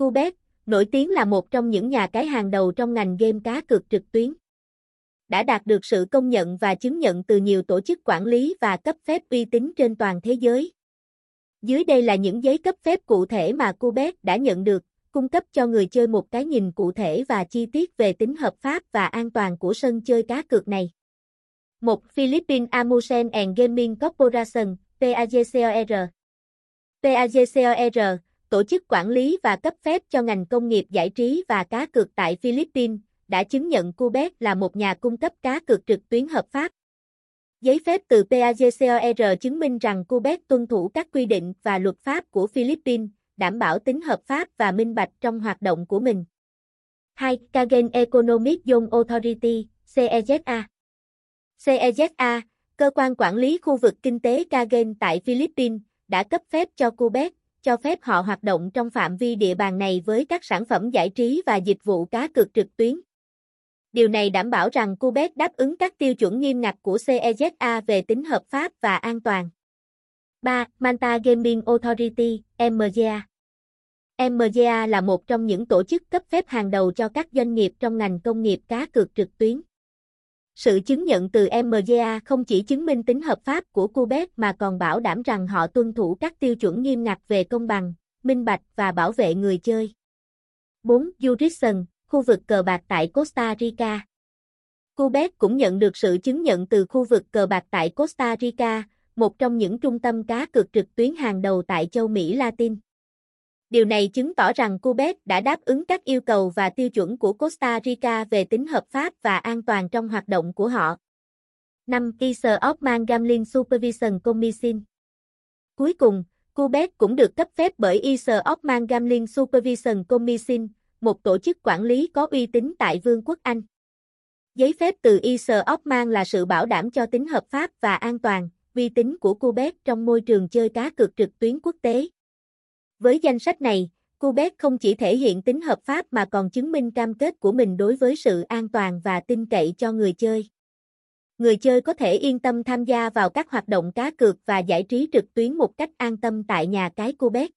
Cubet, nổi tiếng là một trong những nhà cái hàng đầu trong ngành game cá cược trực tuyến. Đã đạt được sự công nhận và chứng nhận từ nhiều tổ chức quản lý và cấp phép uy tín trên toàn thế giới. Dưới đây là những giấy cấp phép cụ thể mà Cubet đã nhận được, cung cấp cho người chơi một cái nhìn cụ thể và chi tiết về tính hợp pháp và an toàn của sân chơi cá cược này. 1. Philippines Amusement and Gaming Corporation, PAGCOR PAGCOR, tổ chức quản lý và cấp phép cho ngành công nghiệp giải trí và cá cược tại Philippines, đã chứng nhận Cubet là một nhà cung cấp cá cược trực tuyến hợp pháp. Giấy phép từ PAGCOR chứng minh rằng Cubet tuân thủ các quy định và luật pháp của Philippines, đảm bảo tính hợp pháp và minh bạch trong hoạt động của mình. 2. Kagen Economic Zone Authority, CEZA CEZA, cơ quan quản lý khu vực kinh tế Kagen tại Philippines, đã cấp phép cho Cubet, cho phép họ hoạt động trong phạm vi địa bàn này với các sản phẩm giải trí và dịch vụ cá cược trực tuyến. Điều này đảm bảo rằng Cubet đáp ứng các tiêu chuẩn nghiêm ngặt của CEZA về tính hợp pháp và an toàn. 3. Manta Gaming Authority, MGA MGA là một trong những tổ chức cấp phép hàng đầu cho các doanh nghiệp trong ngành công nghiệp cá cược trực tuyến. Sự chứng nhận từ MGA không chỉ chứng minh tính hợp pháp của Quebec mà còn bảo đảm rằng họ tuân thủ các tiêu chuẩn nghiêm ngặt về công bằng, minh bạch và bảo vệ người chơi. 4. Jurisdiction, khu vực cờ bạc tại Costa Rica. Quebec cũng nhận được sự chứng nhận từ khu vực cờ bạc tại Costa Rica, một trong những trung tâm cá cược trực tuyến hàng đầu tại châu Mỹ Latin. Điều này chứng tỏ rằng Cubet đã đáp ứng các yêu cầu và tiêu chuẩn của Costa Rica về tính hợp pháp và an toàn trong hoạt động của họ. 5. Isle Ockman Gambling Supervision Commission Cuối cùng, Cubet cũng được cấp phép bởi Isle Ockman Gambling Supervision Commission, một tổ chức quản lý có uy tín tại Vương quốc Anh. Giấy phép từ Isle Ockman là sự bảo đảm cho tính hợp pháp và an toàn, uy tín của Cubet trong môi trường chơi cá cược trực tuyến quốc tế. Với danh sách này, Cubet không chỉ thể hiện tính hợp pháp mà còn chứng minh cam kết của mình đối với sự an toàn và tin cậy cho người chơi. Người chơi có thể yên tâm tham gia vào các hoạt động cá cược và giải trí trực tuyến một cách an tâm tại nhà cái Cubet.